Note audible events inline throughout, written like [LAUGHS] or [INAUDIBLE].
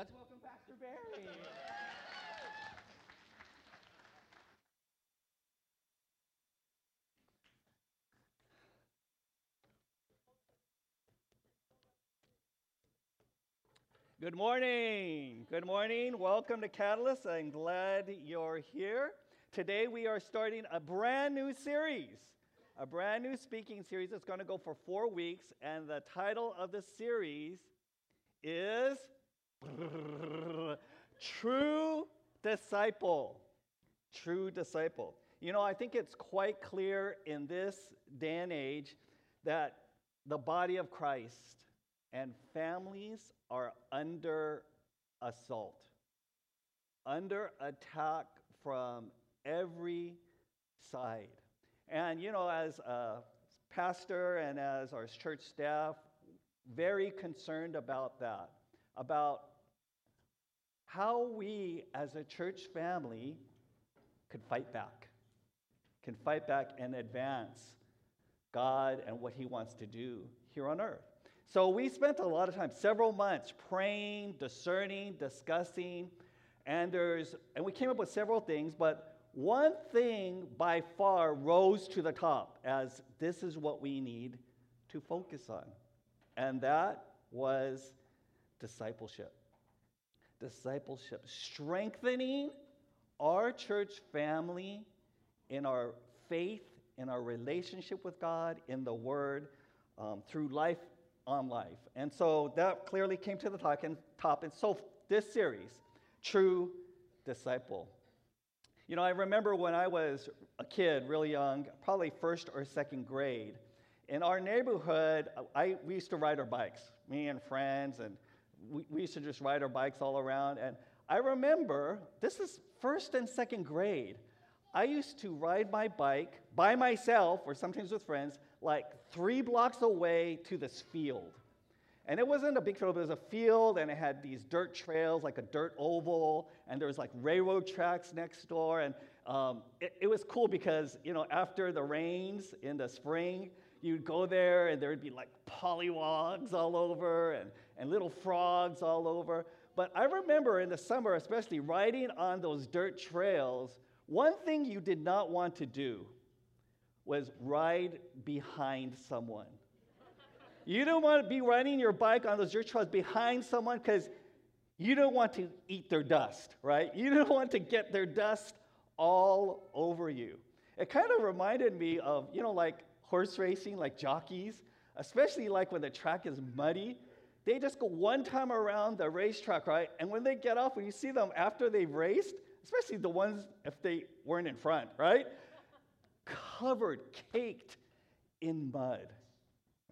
Let's welcome Pastor Barry. Good morning. Good morning. Welcome to Catalyst. I'm glad you're here. Today we are starting a brand new series, a brand new speaking series. It's going to go for four weeks, and the title of the series is True Disciple. True Disciple. You know, I think it's quite clear in this day and age that the body of Christ and families are under assault, under attack from every side. And, you know, as a pastor and as our church staff, very concerned about that, about how we as a church family could fight back, can fight back and advance God and what He wants to do here on earth. So we spent a lot of time, several months, praying, discerning, discussing, and there's and we came up with several things, but one thing by far rose to the top as this is what we need to focus on. And that was discipleship. Discipleship, strengthening our church family in our faith, in our relationship with God, in the Word, um, through life on life. And so that clearly came to the top. And, top. and so this series, True Disciple. You know, I remember when I was a kid, really young, probably first or second grade, in our neighborhood, I, we used to ride our bikes, me and friends, and we, we used to just ride our bikes all around. And I remember, this is first and second grade, I used to ride my bike by myself or sometimes with friends, like three blocks away to this field. And it wasn't a big field, but it was a field and it had these dirt trails, like a dirt oval, and there was like railroad tracks next door. And um, it, it was cool because, you know, after the rains in the spring, you'd go there and there would be like pollywogs all over and, and little frogs all over. But I remember in the summer, especially riding on those dirt trails one thing you did not want to do was ride behind someone. You don't want to be riding your bike on those dirt trails behind someone because you don't want to eat their dust, right? You don't want to get their dust all over you. It kind of reminded me of, you know, like horse racing, like jockeys, especially like when the track is muddy. They just go one time around the racetrack, right? And when they get off, when you see them after they've raced, especially the ones if they weren't in front, right? Covered, caked in mud,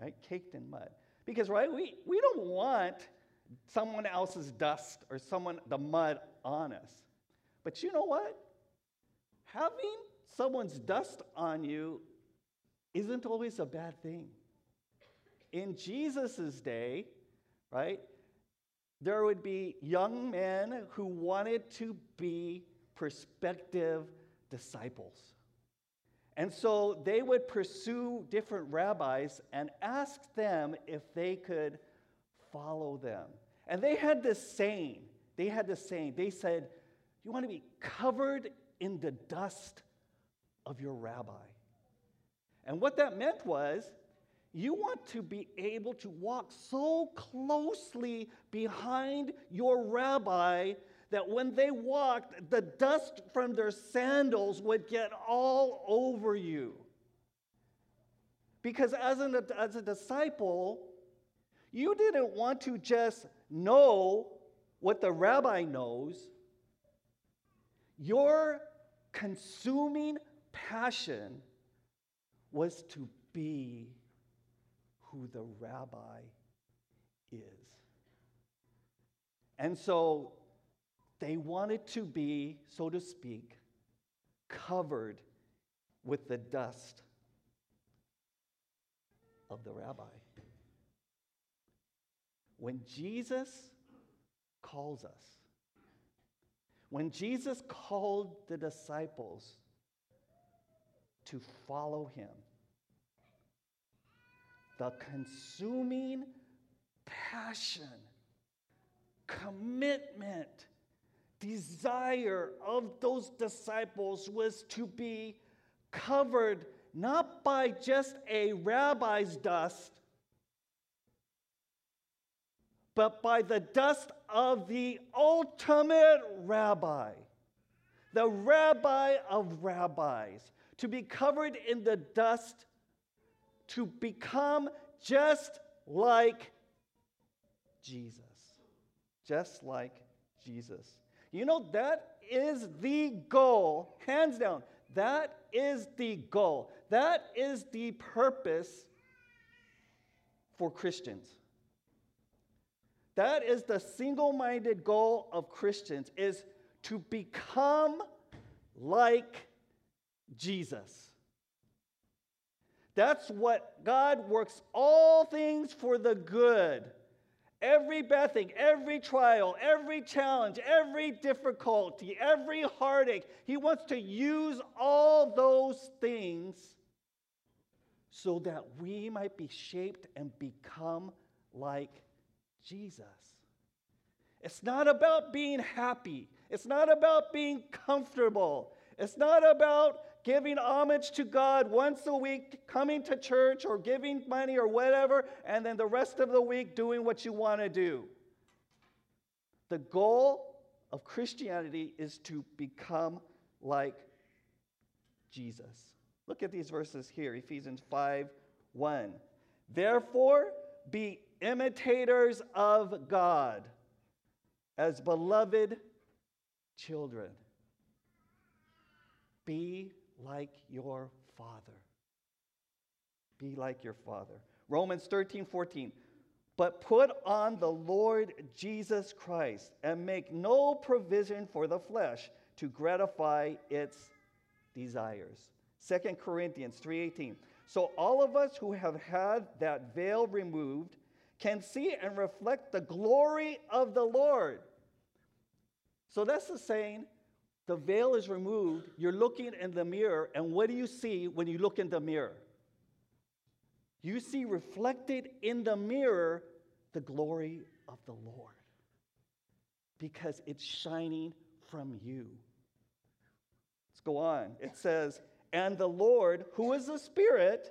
right? Caked in mud. Because, right, we, we don't want someone else's dust or someone, the mud on us. But you know what? Having someone's dust on you isn't always a bad thing. In Jesus' day, right, there would be young men who wanted to be prospective disciples. And so they would pursue different rabbis and ask them if they could follow them. And they had this saying. They had this saying. They said, You want to be covered in the dust of your rabbi. And what that meant was you want to be able to walk so closely behind your rabbi that when they walked, the dust from their sandals would get all over you. Because as, an, as a disciple, you didn't want to just know what the rabbi knows. Your consuming passion was to be who the rabbi is. And so they wanted to be, so to speak, covered with the dust of the rabbi. When Jesus calls us, when Jesus called the disciples to follow him, the consuming passion commitment, desire of those disciples was to be covered not by just a rabbi's dust, but by the dust of the ultimate rabbi, the rabbi of rabbis, to be covered in the dust, to become just like Jesus. Just like Jesus. You know, that is the goal, hands down. That is the goal. That is the purpose for Christians. That is the single-minded goal of Christians is to become like Jesus. That's what God works all things for the good. Every bad thing, every trial, every challenge, every difficulty, every heartache, He wants to use all those things so that we might be shaped and become like Jesus. It's not about being happy. It's not about being comfortable. It's not about giving homage to God once a week, coming to church or giving money or whatever, and then the rest of the week doing what you want to do. The goal of Christianity is to become like Jesus. Look at these verses here Ephesians 5 1. Therefore, be imitators of God as beloved children. Be like your Father. Be like your Father. Romans 13 14. But put on the Lord Jesus Christ and make no provision for the flesh to gratify its desires. 2 Corinthians 3:18. So all of us who have had that veil removed can see and reflect the glory of the Lord. So that's the saying the veil is removed, you're looking in the mirror, and what do you see when you look in the mirror? You see reflected in the mirror the glory of the Lord because it's shining from you. Let's go on. It says, And the Lord, who is the Spirit,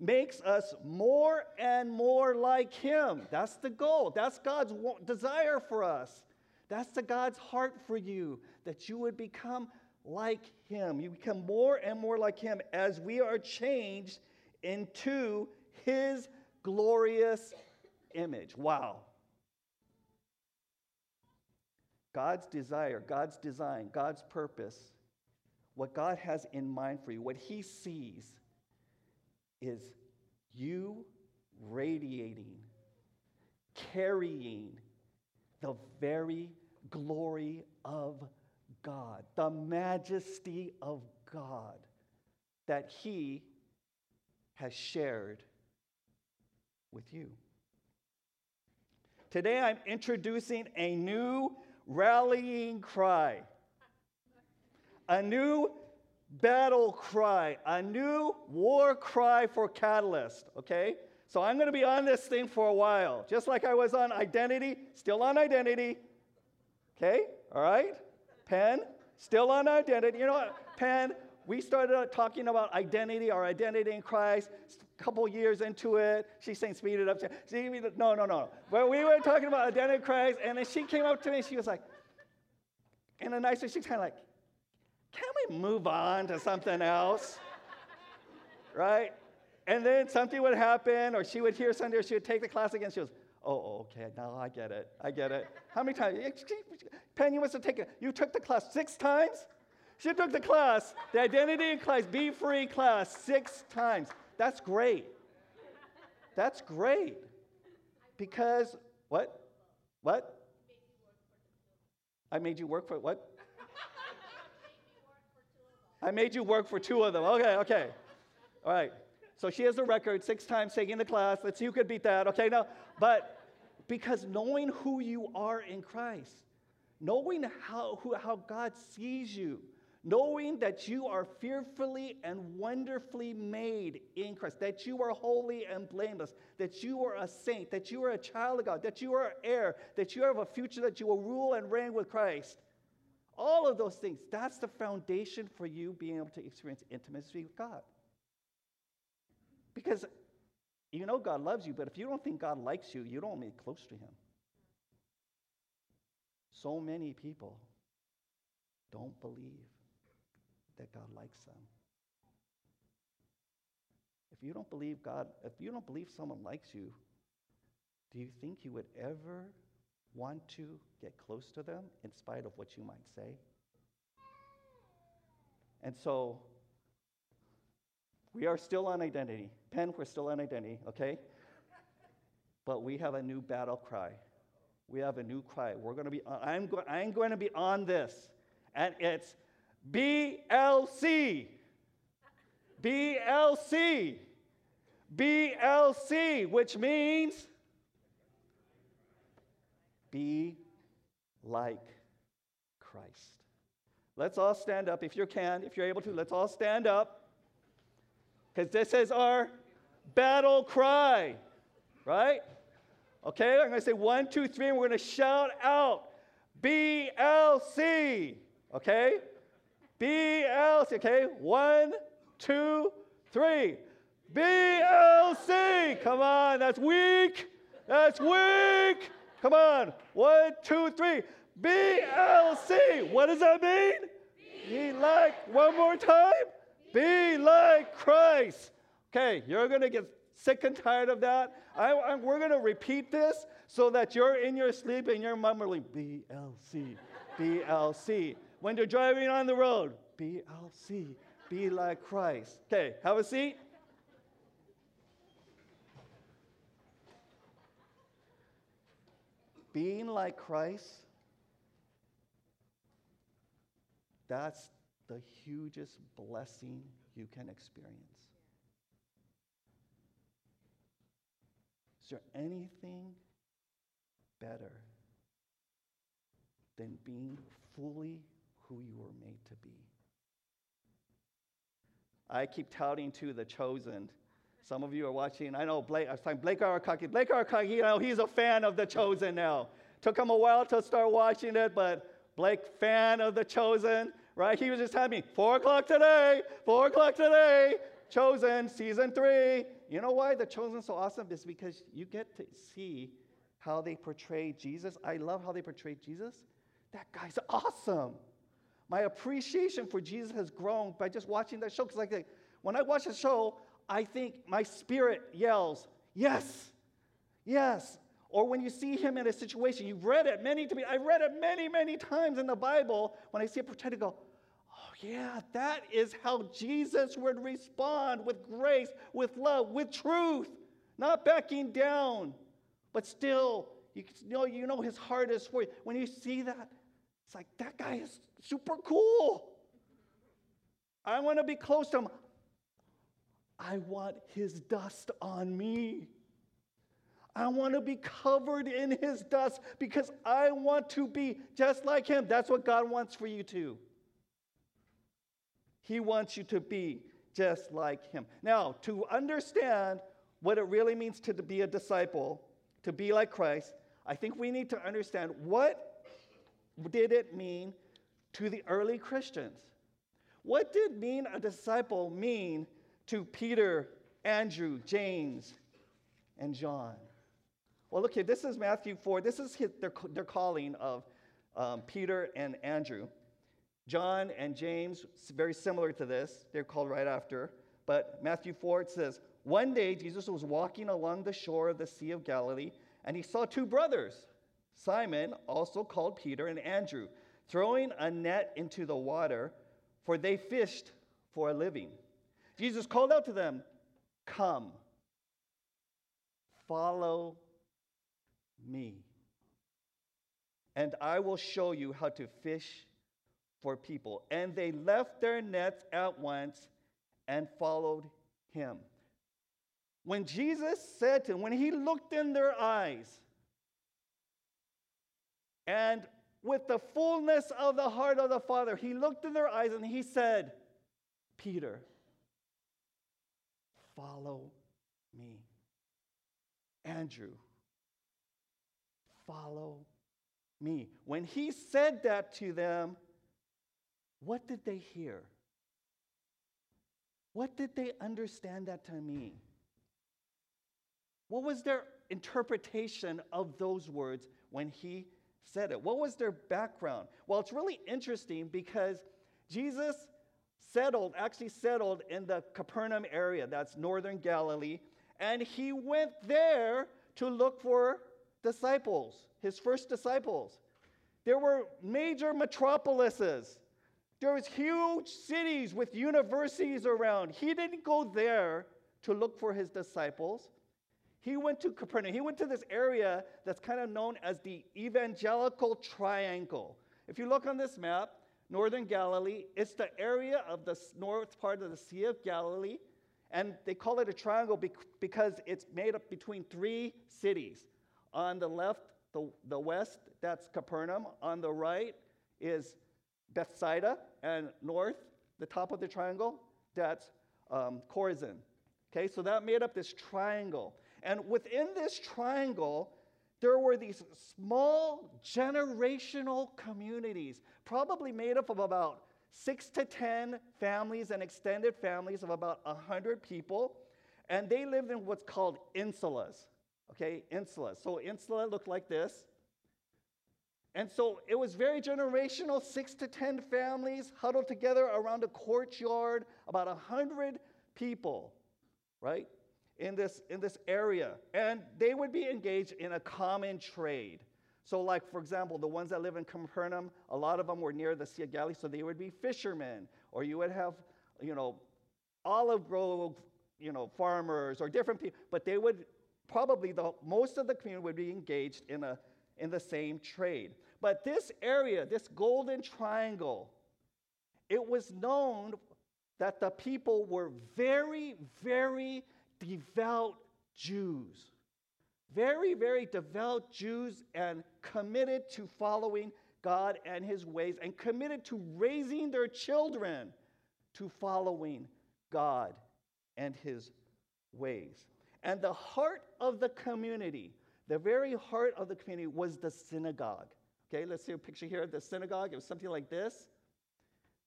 makes us more and more like Him. That's the goal. That's God's desire for us. That's the God's heart for you, that you would become like Him. You become more and more like Him as we are changed into His glorious image. Wow. God's desire, God's design, God's purpose, what God has in mind for you, what He sees is you radiating, carrying the very glory of God, the majesty of God that He has shared with you. Today I'm introducing a new rallying cry, a new battle cry, a new war cry for Catalyst, okay? So I'm going to be on this thing for a while. Just like I was on identity, still on identity. Okay? All right? Penn, still on identity. You know what? Penn, we started talking about identity, our identity in Christ. A couple years into it, she's saying, speed it up. She, no, no, no. But we were talking about identity in Christ, and then she came up to me and she was like, in a nice way, she's kind of like, can we move on to something else? right? And then something would happen, or she would hear something, or she would take the class again. She goes, Oh, okay, now I get it. I get it. How many times? Penny must have taken, you took the class six times? She took the class, the identity in class, be free class, six times. That's great. That's great. Because, what? What? I made you work for what? I made you work for two of them. Okay, okay. All right. So she has the record six times taking the class. Let's see who could beat that. Okay, now, but because knowing who you are in Christ, knowing how, who, how God sees you, knowing that you are fearfully and wonderfully made in Christ, that you are holy and blameless, that you are a saint, that you are a child of God, that you are an heir, that you have a future, that you will rule and reign with Christ. All of those things, that's the foundation for you being able to experience intimacy with God. Because you know God loves you, but if you don't think God likes you, you don't get close to Him. So many people don't believe that God likes them. If you don't believe God, if you don't believe someone likes you, do you think you would ever want to get close to them in spite of what you might say? And so we are still on identity. Penn, we're still on identity, okay? But we have a new battle cry. We have a new cry. We're going to be, I'm, go, I'm going to be on this. And it's BLC. BLC. BLC, which means be like Christ. Let's all stand up if you can, if you're able to. Let's all stand up. Because this is our battle cry, right? Okay, I'm going to say one, two, three, and we're going to shout out BLC. Okay? BLC. Okay, one, two, three. BLC. Come on, that's weak. That's weak. Come on. One, two, three. BLC. What does that mean? Be like, one more time. Be like Christ. Okay, you're going to get sick and tired of that. I, I, we're going to repeat this so that you're in your sleep and you're mumbling, BLC, BLC. When you're driving on the road, BLC, be like Christ. Okay, have a seat. Being like Christ, that's the hugest blessing you can experience. Is there anything better than being fully who you were made to be? I keep touting to the chosen. Some of you are watching. I know Blake. I was talking Blake Arakaki. Blake Arakaki, you know, he's a fan of the chosen now. Took him a while to start watching it, but Blake, fan of the chosen, right? He was just telling me, four o'clock today, four o'clock today, chosen, season three. You know why the chosen's so awesome? Is because you get to see how they portray Jesus. I love how they portray Jesus. That guy's awesome. My appreciation for Jesus has grown by just watching that show. Because like, when I watch the show, I think my spirit yells, yes, yes. Or when you see him in a situation, you've read it many to me. I've read it many, many times in the Bible. When I see it portrayed, go, yeah, that is how Jesus would respond with grace, with love, with truth, not backing down, but still, you know, you know his heart is for you. When you see that, it's like that guy is super cool. I want to be close to him. I want his dust on me. I want to be covered in his dust because I want to be just like him. That's what God wants for you too. He wants you to be just like him. Now, to understand what it really means to be a disciple, to be like Christ, I think we need to understand what did it mean to the early Christians? What did being a disciple mean to Peter, Andrew, James, and John? Well, look here, this is Matthew 4. This is his, their, their calling of um, Peter and Andrew. John and James, very similar to this, they're called right after. But Matthew 4, it says, One day Jesus was walking along the shore of the Sea of Galilee, and he saw two brothers, Simon, also called Peter, and Andrew, throwing a net into the water, for they fished for a living. Jesus called out to them, Come, follow me, and I will show you how to fish for people. And they left their nets at once and followed him. When Jesus said to them, when he looked in their eyes, and with the fullness of the heart of the Father. He looked in their eyes and he said, Peter, follow me. Andrew, follow me. When he said that to them, what did they hear? What did they understand that to mean? What was their interpretation of those words when he said it? What was their background? Well, it's really interesting because Jesus settled, actually settled in the Capernaum area, that's northern Galilee, and he went there to look for disciples, his first disciples. There were major metropolises. There was huge cities with universities around. He didn't go there to look for his disciples. He went to Capernaum. He went to this area that's kind of known as the Evangelical Triangle. If you look on this map, northern Galilee, it's the area of the north part of the Sea of Galilee. And they call it a triangle because it's made up between three cities. On the left, the, the west, that's Capernaum. On the right is Bethsaida. And north, the top of the triangle, that's um, Chorazin. Okay, so that made up this triangle. And within this triangle, there were these small generational communities, probably made up of about six to 10 families and extended families of about 100 people. And they lived in what's called insulas. Okay, insulas. So, insula looked like this. And so it was very generational, six to 10 families huddled together around a courtyard, about 100 people, right? in this, in this area. And they would be engaged in a common trade. So, like, for example, the ones that live in Capernaum, a lot of them were near the Sea of Galilee, so they would be fishermen. Or you would have, you know, olive grove, you know, farmers or different people. But they would probably, the, most of the community would be engaged in, a, in the same trade. But this area, this golden triangle, it was known that the people were very, very devout Jews. Very, very devout Jews and committed to following God and his ways and committed to raising their children to following God and his ways. And the heart of the community, the very heart of the community was the synagogue. Okay, let's see a picture here of the synagogue. It was something like this.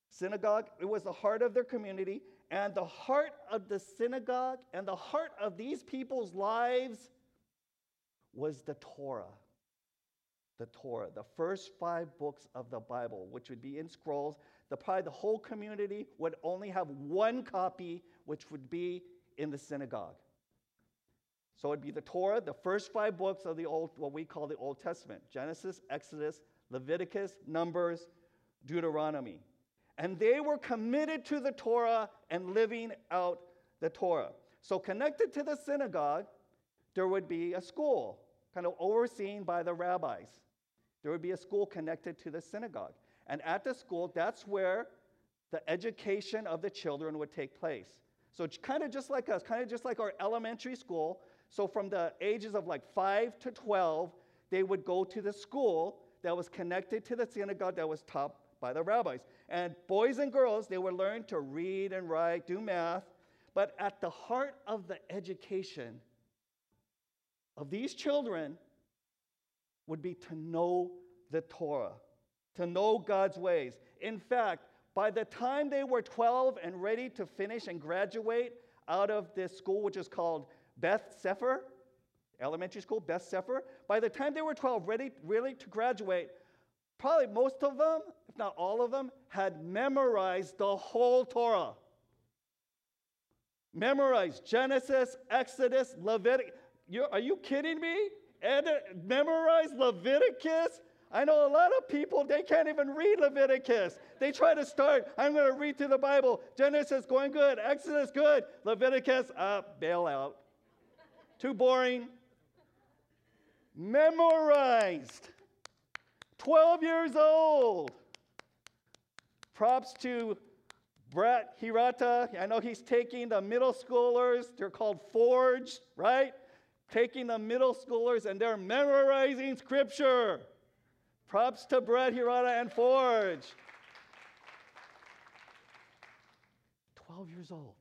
Synagogue, it was the heart of their community, and the heart of the synagogue and the heart of these people's lives was the Torah. The Torah, the first five books of the Bible, which would be in scrolls. The, probably the whole community would only have one copy, which would be in the synagogue. So it'd be the Torah, the first five books of the old, what we call the Old Testament Genesis, Exodus, Leviticus, Numbers, Deuteronomy. And they were committed to the Torah and living out the Torah. So, connected to the synagogue, there would be a school, kind of overseen by the rabbis. There would be a school connected to the synagogue. And at the school, that's where the education of the children would take place. So, kind of just like us, kind of just like our elementary school. So, from the ages of like 5 to 12, they would go to the school that was connected to the synagogue that was taught by the rabbis. And boys and girls, they would learn to read and write, do math. But at the heart of the education of these children would be to know the Torah, to know God's ways. In fact, by the time they were 12 and ready to finish and graduate out of this school, which is called Beth Sefer, elementary school, Beth Sefer, by the time they were 12, ready really to graduate, probably most of them, if not all of them, had memorized the whole Torah. Memorized Genesis, Exodus, Leviticus. Are you kidding me? And memorize Leviticus? I know a lot of people, they can't even read Leviticus. They try to start, I'm going to read through the Bible. Genesis, going good. Exodus, good. Leviticus, uh, bail out. Too boring. Memorized. 12 years old. Props to Brett Hirata. I know he's taking the middle schoolers, they're called Forge, right? Taking the middle schoolers and they're memorizing scripture. Props to Brett, Hirata, and Forge. 12 years old.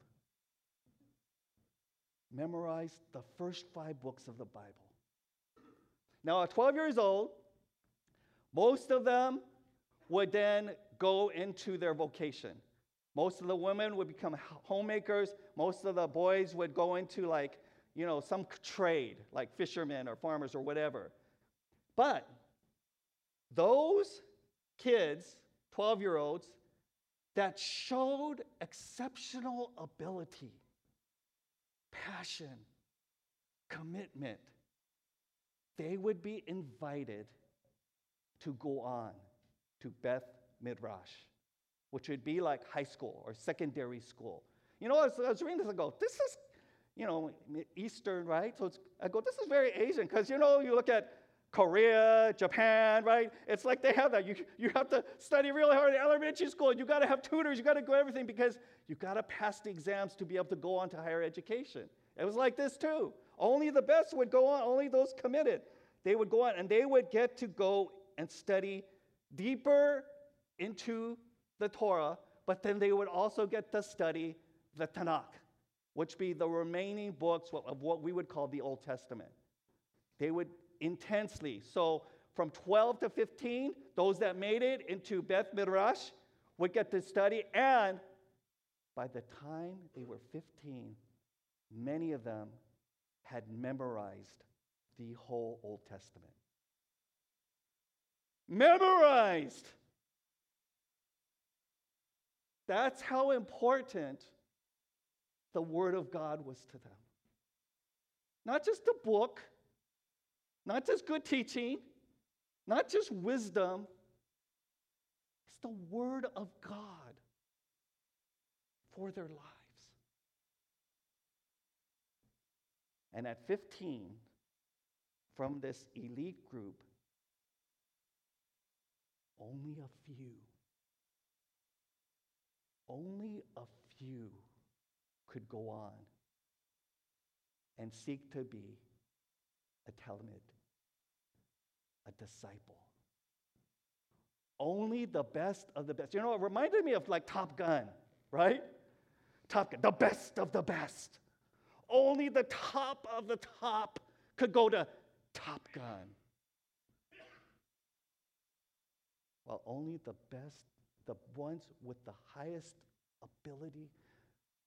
Memorized the first five books of the Bible. Now, at 12 years old, most of them would then go into their vocation. Most of the women would become homemakers. Most of the boys would go into like, you know, some trade, like fishermen or farmers or whatever. But those kids, 12 year olds, that showed exceptional ability, passion, commitment, they would be invited to go on to Beth Midrash, which would be like high school or secondary school. You know, I was, I was reading this, I go, this is, you know, Eastern, right? So I go, this is very Asian, because, you know, you look at Korea, Japan, right? It's like they have that. You, you have to study really hard in elementary school. You got to have tutors. You got to go everything because you got to pass the exams to be able to go on to higher education. It was like this too. Only the best would go on, only those committed. They would go on and they would get to go and study deeper into the Torah, but then they would also get to study the Tanakh, which be the remaining books of what we would call the Old Testament. They would intensely. So from 12 to 15, those that made it into Beth Midrash would get to study, and by the time they were 15, many of them had memorized the whole Old Testament. Memorized! That's how important the Word of God was to them. Not just a book, not just good teaching, not just wisdom. It's the Word of God for their lives. And at 15, from this elite group, only a few, only a few could go on and seek to be a Talmud a disciple. Only the best of the best. You know, it reminded me of like Top Gun, right? Top Gun, the best of the best. Only the top of the top could go to Top Gun. Well, only the best, the ones with the highest ability,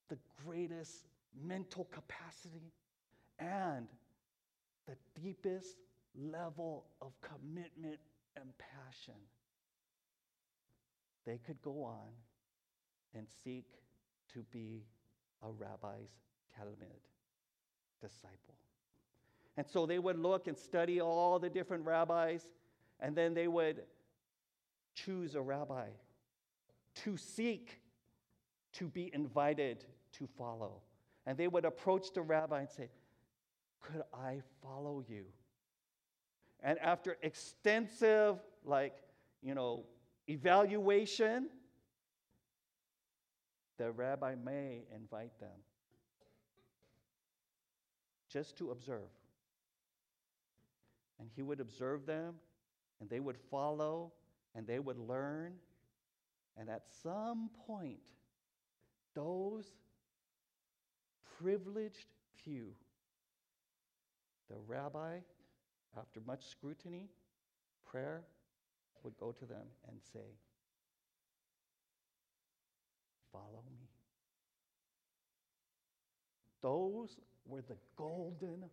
the greatest mental capacity, and the deepest level of commitment and passion, they could go on and seek to be a rabbi's Talmud disciple. And so they would look and study all the different rabbis, and then they would choose a rabbi to seek to be invited to follow. And they would approach the rabbi and say, Could I follow you? And after extensive, like, you know, evaluation, the rabbi may invite them just to observe. And he would observe them, and they would follow, and they would learn. And at some point, those privileged few, the rabbi after much scrutiny, prayer would go to them and say, Follow me. Those were the golden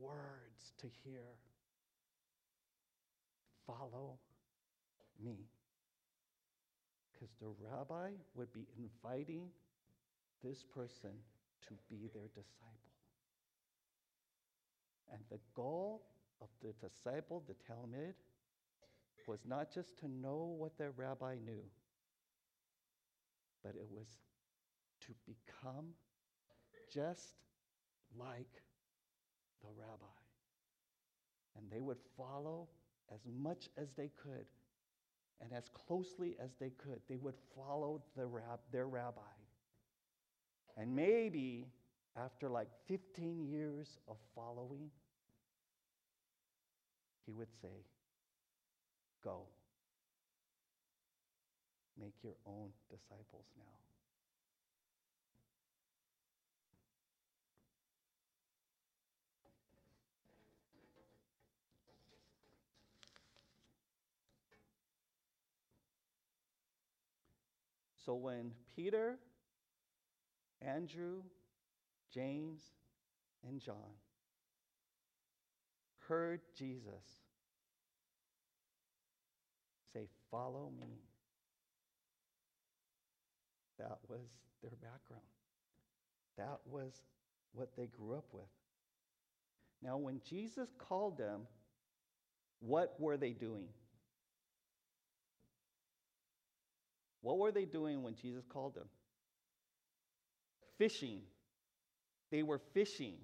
words to hear. Follow me. Because the rabbi would be inviting this person to be their disciple. And the goal of the disciple, the Talmud, was not just to know what their rabbi knew, but it was to become just like the rabbi. And they would follow as much as they could and as closely as they could. They would follow the rab- their rabbi. And maybe after like 15 years of following, he would say, Go. Make your own disciples now. So when Peter, Andrew, James, and John heard Jesus say, Follow me, that was their background. That was what they grew up with. Now, when Jesus called them, what were they doing? What were they doing when Jesus called them? Fishing. They were fishing.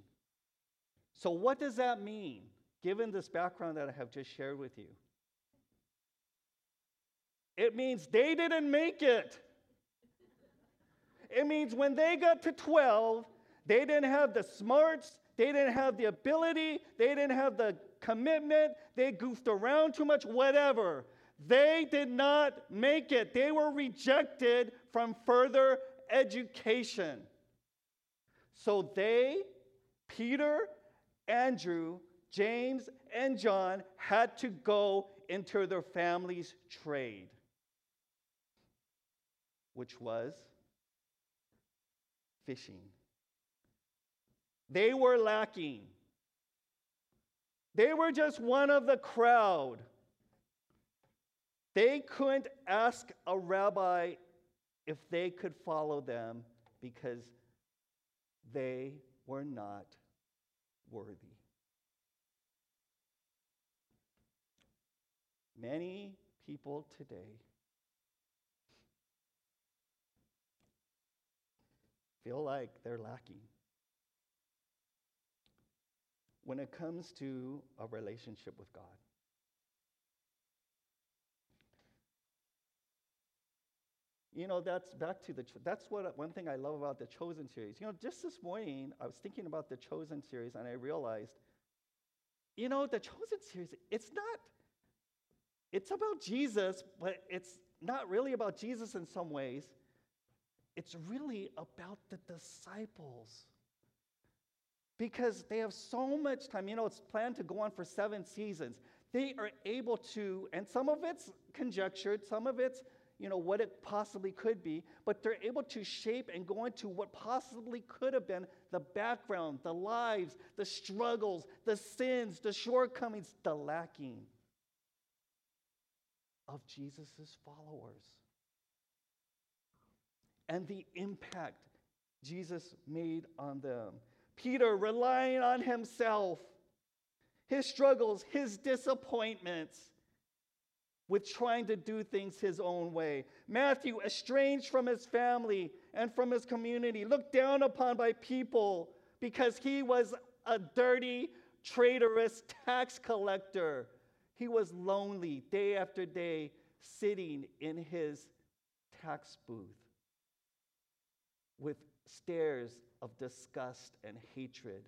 So, what does that mean, given this background that I have just shared with you? It means they didn't make it. It means when they got to 12, they didn't have the smarts, they didn't have the ability, they didn't have the commitment, they goofed around too much, whatever. They did not make it. They were rejected from further education. So they, Peter, Andrew, James, and John, had to go into their family's trade, which was fishing. They were lacking. They were just one of the crowd. They couldn't ask a rabbi if they could follow them because they were not worthy. Many people today feel like they're lacking when it comes to a relationship with God. You know, that's back to the, that's what, one thing I love about the Chosen series. You know, just this morning, I was thinking about the Chosen series and I realized, you know, the Chosen series, it's not, it's about Jesus, but it's not really about Jesus in some ways. It's really about the disciples. Because they have so much time. You know, it's planned to go on for seven seasons. They are able to, and some of it's conjectured, some of it's you know, what it possibly could be, but they're able to shape and go into what possibly could have been the background, the lives, the struggles, the sins, the shortcomings, the lacking of Jesus' followers. And the impact Jesus made on them. Peter relying on himself, his struggles, his disappointments with trying to do things his own way. Matthew, estranged from his family and from his community, looked down upon by people because he was a dirty, traitorous tax collector. He was lonely day after day, sitting in his tax booth with stares of disgust and hatred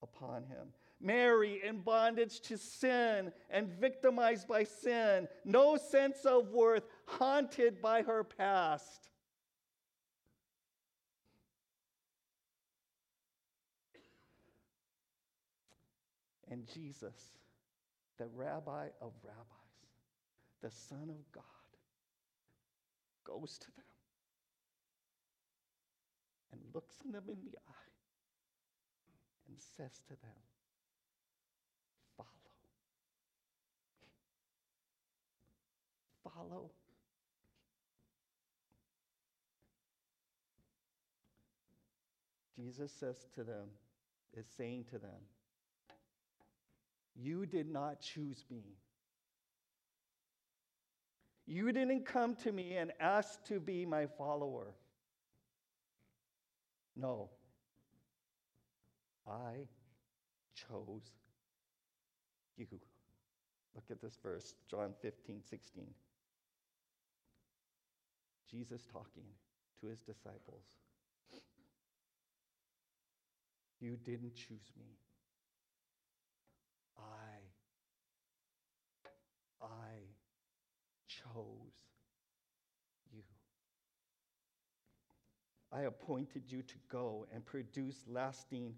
upon him. Mary in bondage to sin and victimized by sin, no sense of worth, haunted by her past. And Jesus, the rabbi of rabbis, the Son of God, goes to them and looks them in the eye and says to them, follow. Follow. Jesus says to them, is saying to them, You did not choose me. You didn't come to me and ask to be my follower. No. I chose you. Look at this verse, John 15, 16. Jesus talking to his disciples. You didn't choose me. I, I chose you. I appointed you to go and produce lasting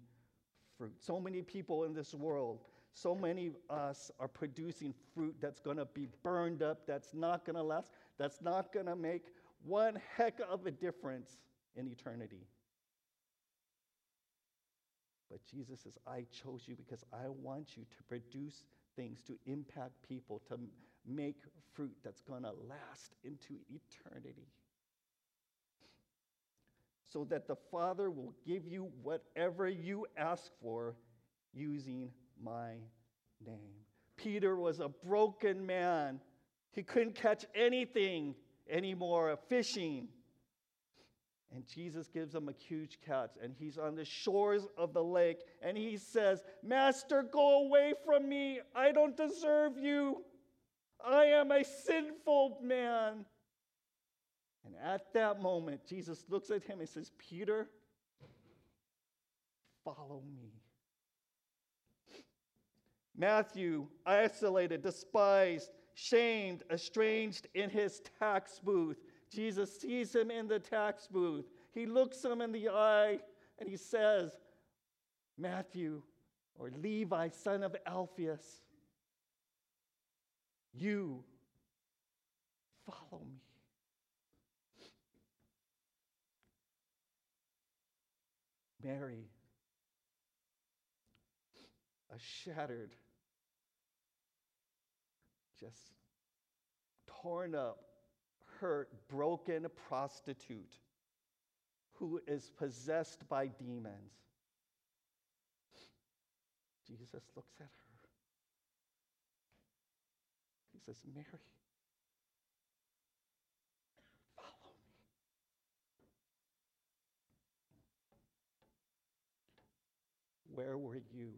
fruit. So many people in this world, so many of us are producing fruit that's going to be burned up, that's not going to last, that's not going to make one heck of a difference in eternity. But Jesus says, I chose you because I want you to produce things to impact people, to make fruit that's going to last into eternity. So that the Father will give you whatever you ask for using my name. Peter was a broken man. He couldn't catch anything anymore, fishing. And Jesus gives him a huge catch, and he's on the shores of the lake, and he says, Master, go away from me. I don't deserve you. I am a sinful man. And at that moment, Jesus looks at him and says, Peter, follow me. Matthew, isolated, despised, shamed, estranged in his tax booth. Jesus sees him in the tax booth. He looks him in the eye and he says, Matthew, or Levi, son of Alphaeus, you follow me. Mary, a shattered, just torn up, hurt, broken prostitute who is possessed by demons. Jesus looks at her. He says, Mary, Where were you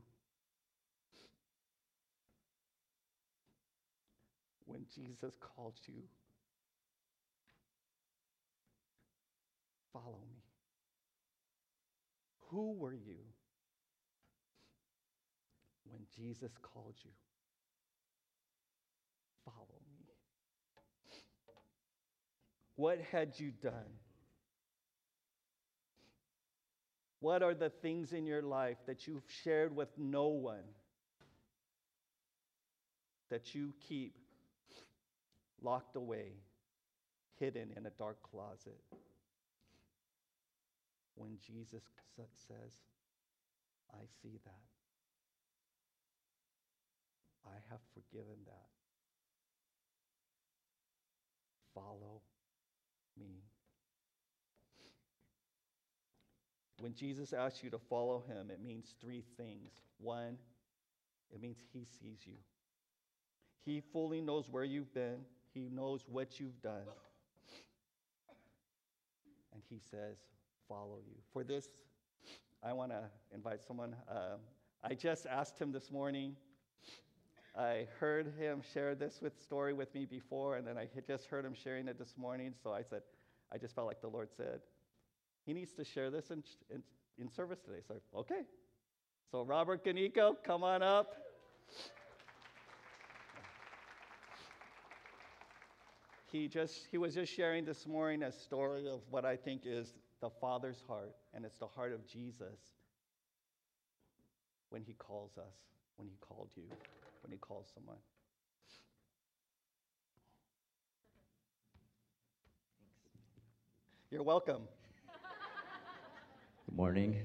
when Jesus called you? Follow me. Who were you when Jesus called you? Follow me. What had you done? What are the things in your life that you've shared with no one that you keep locked away, hidden in a dark closet? When Jesus says, I see that. I have forgiven that. Follow me. When Jesus asks you to follow him, it means three things. One, it means he sees you. He fully knows where you've been, he knows what you've done. And he says, follow you. For this, I want to invite someone. Uh, I just asked him this morning. I heard him share this with story with me before, and then I just heard him sharing it this morning. So I said, I just felt like the Lord said, he needs to share this in, in, in service today. So, okay. So, Robert Ganico, come on up. He, just, he was just sharing this morning a story of what I think is the Father's heart, and it's the heart of Jesus when he calls us, when he called you, when he calls someone. You're welcome. Good morning.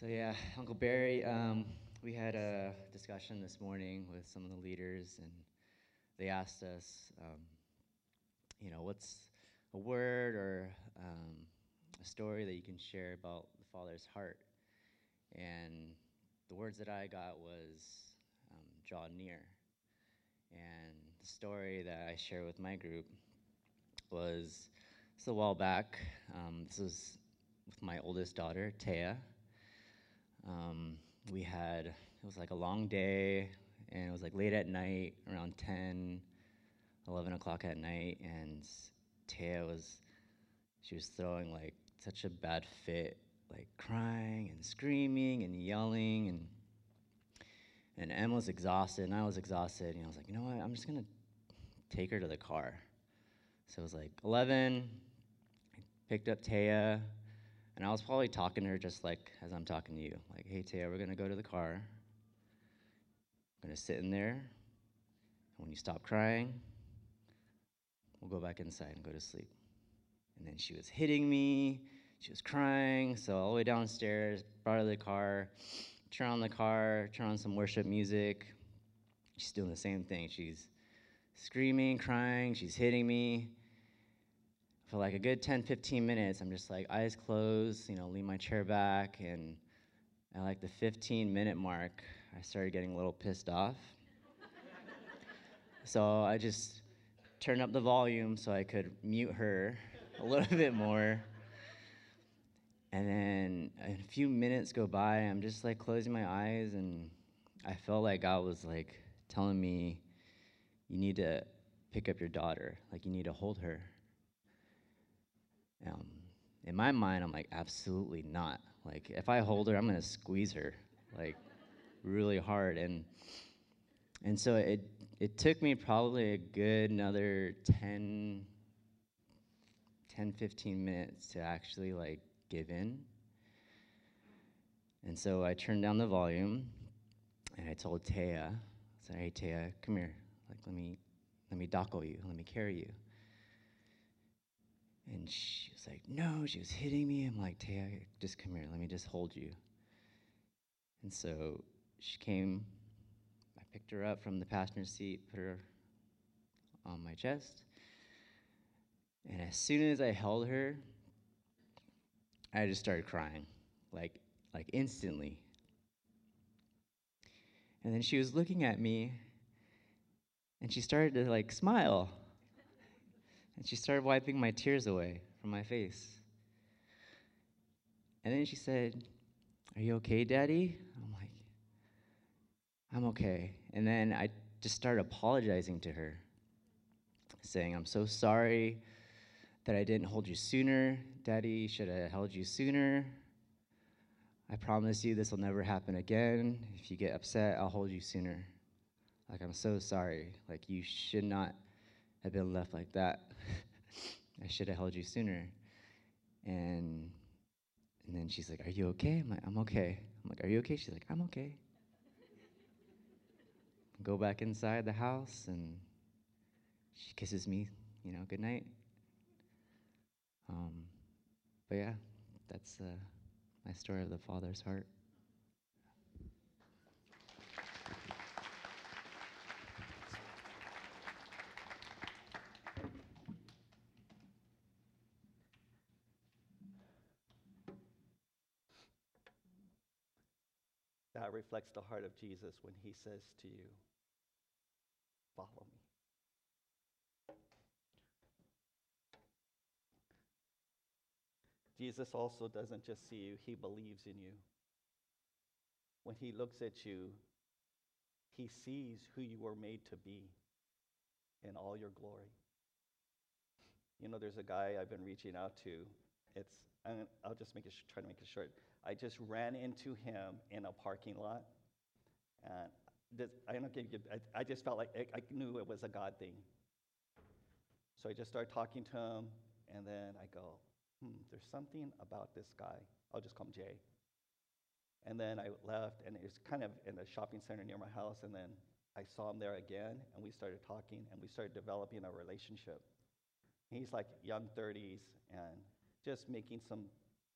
So yeah, Uncle Barry, um, we had a discussion this morning with some of the leaders, and they asked us, um, you know, what's a word or um, a story that you can share about the Father's heart? And the words that I got was um, draw near. And the story that I share with my group was just a while back. Um, this was with my oldest daughter, Taya. Um, we had, it was like a long day, and it was like late at night, around 10, 11 o'clock at night, and Taya was, she was throwing like such a bad fit, like crying and screaming and yelling, and and Em was exhausted, and I was exhausted, and I was like, you know what, I'm just gonna take her to the car. So it was like 11. Picked up Taya, and I was probably talking to her just like as I'm talking to you. Like, hey, Taya, we're going to go to the car. I'm going to sit in there. And when you stop crying, we'll go back inside and go to sleep. And then she was hitting me. She was crying. So all the way downstairs, brought her to the car, turn on the car, turn on some worship music. She's doing the same thing. She's screaming, crying, she's hitting me. For like a good 10, 15 minutes, I'm just like eyes closed, you know, lean my chair back. And at like the 15 minute mark, I started getting a little pissed off. so I just turned up the volume so I could mute her a little [LAUGHS] bit more. And then a few minutes go by, I'm just like closing my eyes, and I felt like God was like telling me, You need to pick up your daughter. Like, you need to hold her. Um, in my mind, I'm like, Absolutely not. Like, if I hold her, I'm to squeeze her, like, really hard. And, and so it, it took me probably a good another 10, 10, 15 minutes to actually like give in. And so I turned down the volume and I told Taya, I said, hey Taya, come here. Like let me let me dako you, let me carry you. And she was like, no, she was hitting me. I'm like, Taya, just come here, let me just hold you. And so she came, I picked her up from the passenger seat, put her on my chest. And as soon as I held her, I just started crying, like, like instantly. And then she was looking at me, and she started to like smile. And she started wiping my tears away from my face. And then she said, Are you okay, Daddy? I'm like, I'm okay. And then I just started apologizing to her, saying, I'm so sorry that I didn't hold you sooner. Daddy should have held you sooner. I promise you this will never happen again. If you get upset, I'll hold you sooner. Like, I'm so sorry. Like, you should not have been left like that. [LAUGHS] I should have held you sooner. And and then she's like, Are you okay? I'm like, I'm okay. I'm like, Are you okay? She's like, I'm okay. Go back inside the house and she kisses me, you know, good night. Um, but yeah, that's uh, my story of the Father's heart. That reflects the heart of Jesus when he says to you, Follow me. Jesus also doesn't just see you, he believes in you. When he looks at you, he sees who you were made to be in all your glory. You know, there's a guy I've been reaching out to. It's I'll just make it try to make it short. I just ran into him in a parking lot, and this, I don't give you. I, I just felt like I, I knew it was a God thing. So I just started talking to him, and then I go, "Hmm, there's something about this guy. I'll just call him Jay." And then I left, and it was kind of in a shopping center near my house, and then I saw him there again, and we started talking, and we started developing a relationship. He's like young 30s and just making some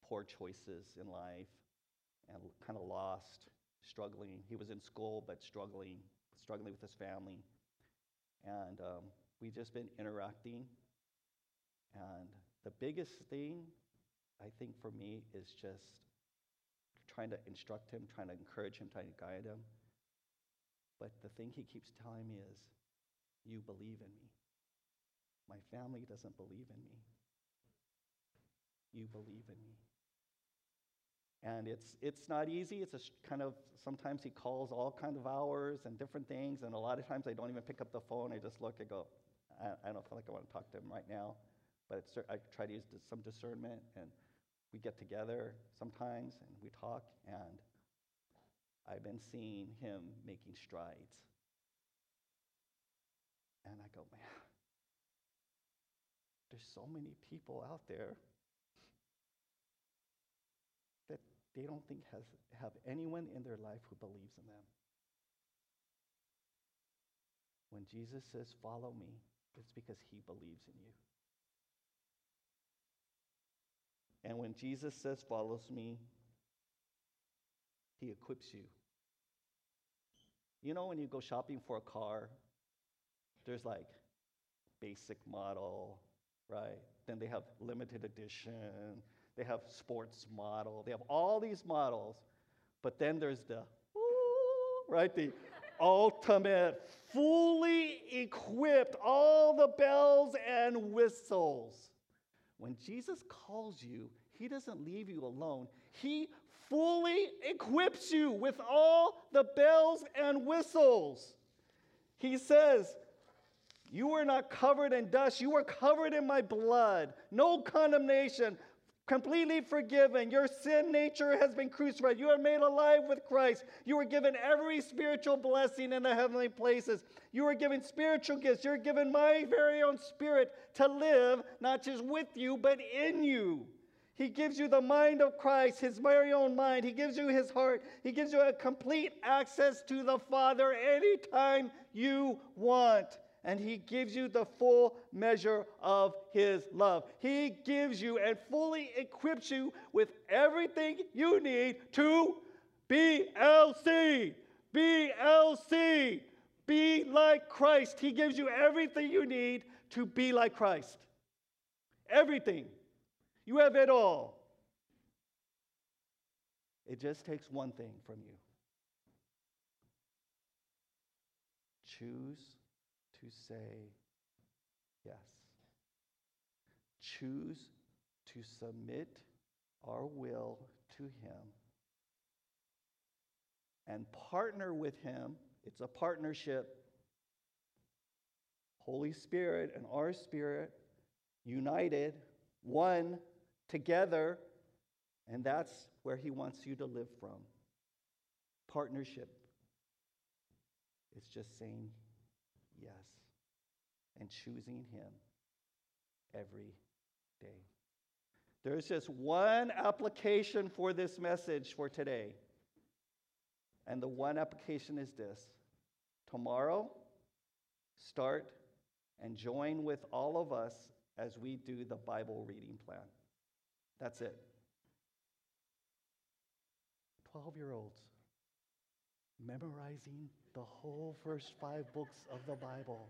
poor choices in life and kind of lost, struggling. He was in school, but struggling, struggling with his family. And um, we've just been interacting. And the biggest thing, I think, for me is just trying to instruct him, trying to encourage him, trying to guide him. But the thing he keeps telling me is, You believe in me. My family doesn't believe in me. You believe in me. And it's, it's not easy. It's a kind of, sometimes he calls all kind of hours and different things. And a lot of times I don't even pick up the phone. I just look and go, I, I don't feel like I want to talk to him right now. But I try to use some discernment. And we get together sometimes and we talk. And I've been seeing him making strides. And I go, man, there's so many people out there that they don't think has have anyone in their life who believes in them. When Jesus says, Follow me, it's because he believes in you. And when Jesus says, Follows me, he equips you. You know, when you go shopping for a car, there's like basic model, right? Then they have limited edition, they have sports model, they have all these models. But then there's the, right? The ultimate, fully equipped, all the bells and whistles. When Jesus calls you, he doesn't leave you alone. He fully equips you with all the bells and whistles. He says, You are not covered in dust, you are covered in my blood. No condemnation, completely forgiven. Your sin nature has been crucified. You are made alive with Christ. You are given every spiritual blessing in the heavenly places. You are given spiritual gifts. You're given my very own spirit to live, not just with you, but in you. He gives you the mind of Christ, his very own mind. He gives you his heart. He gives you a complete access to the Father anytime you want and He gives you the full measure of His love. He gives you and fully equips you with everything you need to BLC. BLC. Be like Christ. He gives you everything you need to be like Christ. Everything. You have it all. It just takes one thing from you choose to say yes. Choose to submit our will to Him and partner with Him. It's a partnership. Holy Spirit and our spirit united, one together, and that's where He wants you to live from. Partnership. It's just saying yes and choosing Him every day. There's just one application for this message for today. And the one application is this tomorrow, start and join with all of us as we do the Bible reading plan. That's it. 12 year olds memorizing the whole first five books of the Bible.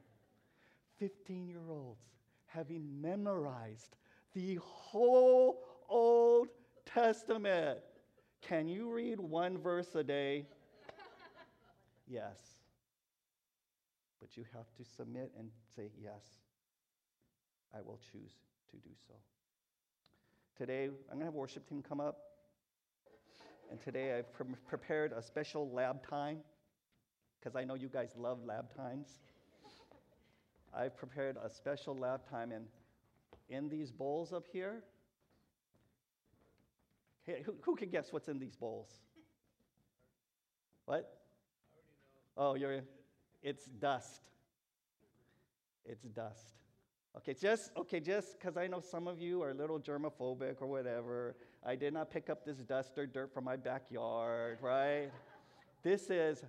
15 year olds having memorized the whole Old Testament. Can you read one verse a day? [LAUGHS] yes. But you have to submit and say, Yes, I will choose to do so. Today, I'm going to have worship team come up. And today I've pre- prepared a special lab time because I know you guys love lab times. I've prepared a special lab time, and in these bowls up here, hey, who, who can guess what's in these bowls? What? Oh, you're. It's dust. It's dust. Okay, just okay, just because I know some of you are a little germophobic or whatever. I did not pick up this dust or dirt from my backyard, right? this is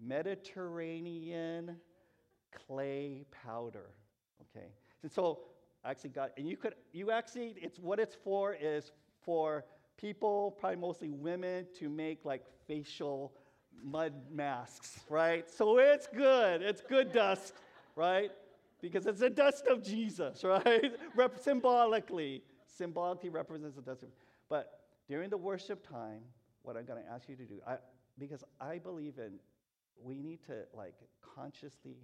Mediterranean clay powder. Okay, and so I actually got, and you could, you actually, it's what it's for is for people, probably mostly women, to make like facial mud masks, right? So it's good. It's good dust, right? Because it's the dust of Jesus, [LAUGHS] right? Symbolically, symbolically represents the dust of. But during the worship time, what I'm going to ask you to do, I, because I believe in, we need to like consciously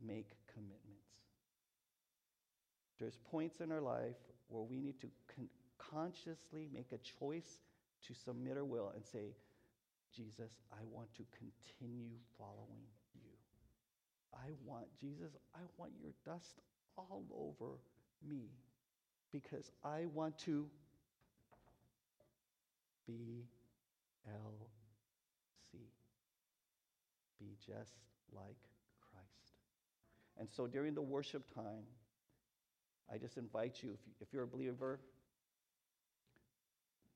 make commitments. There's points in our life where we need to con- consciously make a choice to submit our will and say, Jesus, I want to continue following you. I want, Jesus, I want your dust all over me because I want to be LC. Be just like Christ. And so during the worship time, I just invite you, if, you're a believer,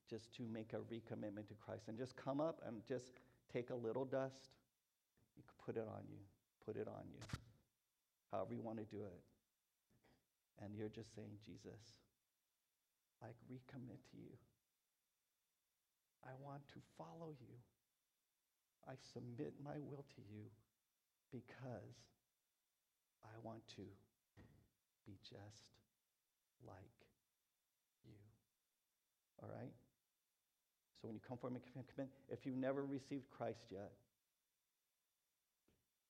just to make a recommitment to Christ and just come up and just take a little dust. You can put it on you, put it on you, however you want to do it. And you're just saying, Jesus, I recommit to you. I want to follow you. I submit my will to you because I want to be just like you. All right? So when you come for commitment, if you've never received Christ yet,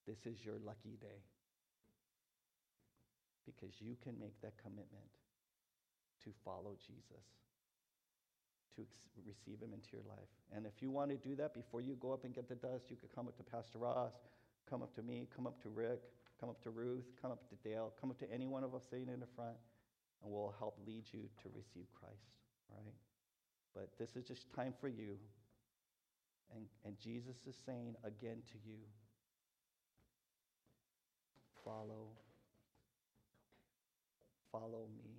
this is your lucky day. Because you can make that commitment to follow Jesus, to receive him into your life. And if you want to do that before you go up and get the dust, you could come up to Pastor Ross, come up to me, come up to Rick, come up to Ruth, come up to Dale, come up to any one of us sitting in the front, and we'll help lead you to receive Christ. All right? But this is just time for you. And, and Jesus is saying again to you follow, follow me.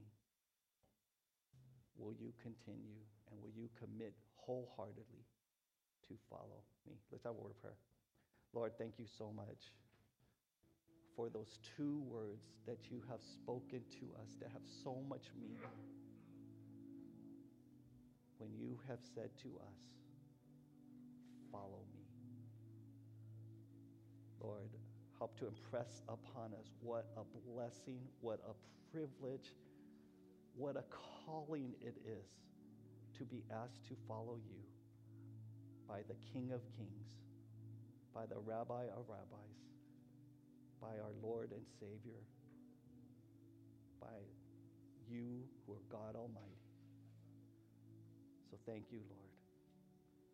Will you continue and will you commit wholeheartedly to follow me? Let's have a word of prayer. Lord, thank you so much for those two words that you have spoken to us that have so much meaning. When you have said to us, Follow me. Lord, help to impress upon us what a blessing, what a privilege, what a calling it is to be asked to follow you by the King of Kings, by the Rabbi of Rabbis, by our Lord and Savior, by you who are God Almighty. So thank you, Lord.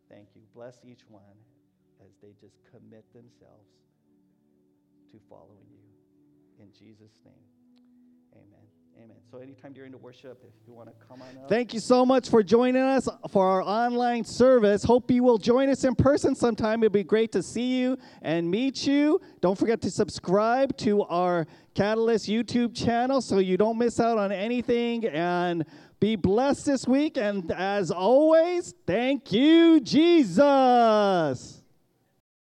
Thank you. Bless each one as they just commit themselves to following you. In Jesus' name, amen. Amen. So, anytime during the worship, if you want to come on up. Thank you so much for joining us for our online service. Hope you will join us in person sometime. It'd be great to see you and meet you. Don't forget to subscribe to our Catalyst YouTube channel so you don't miss out on anything. And be blessed this week. And as always, thank you, Jesus.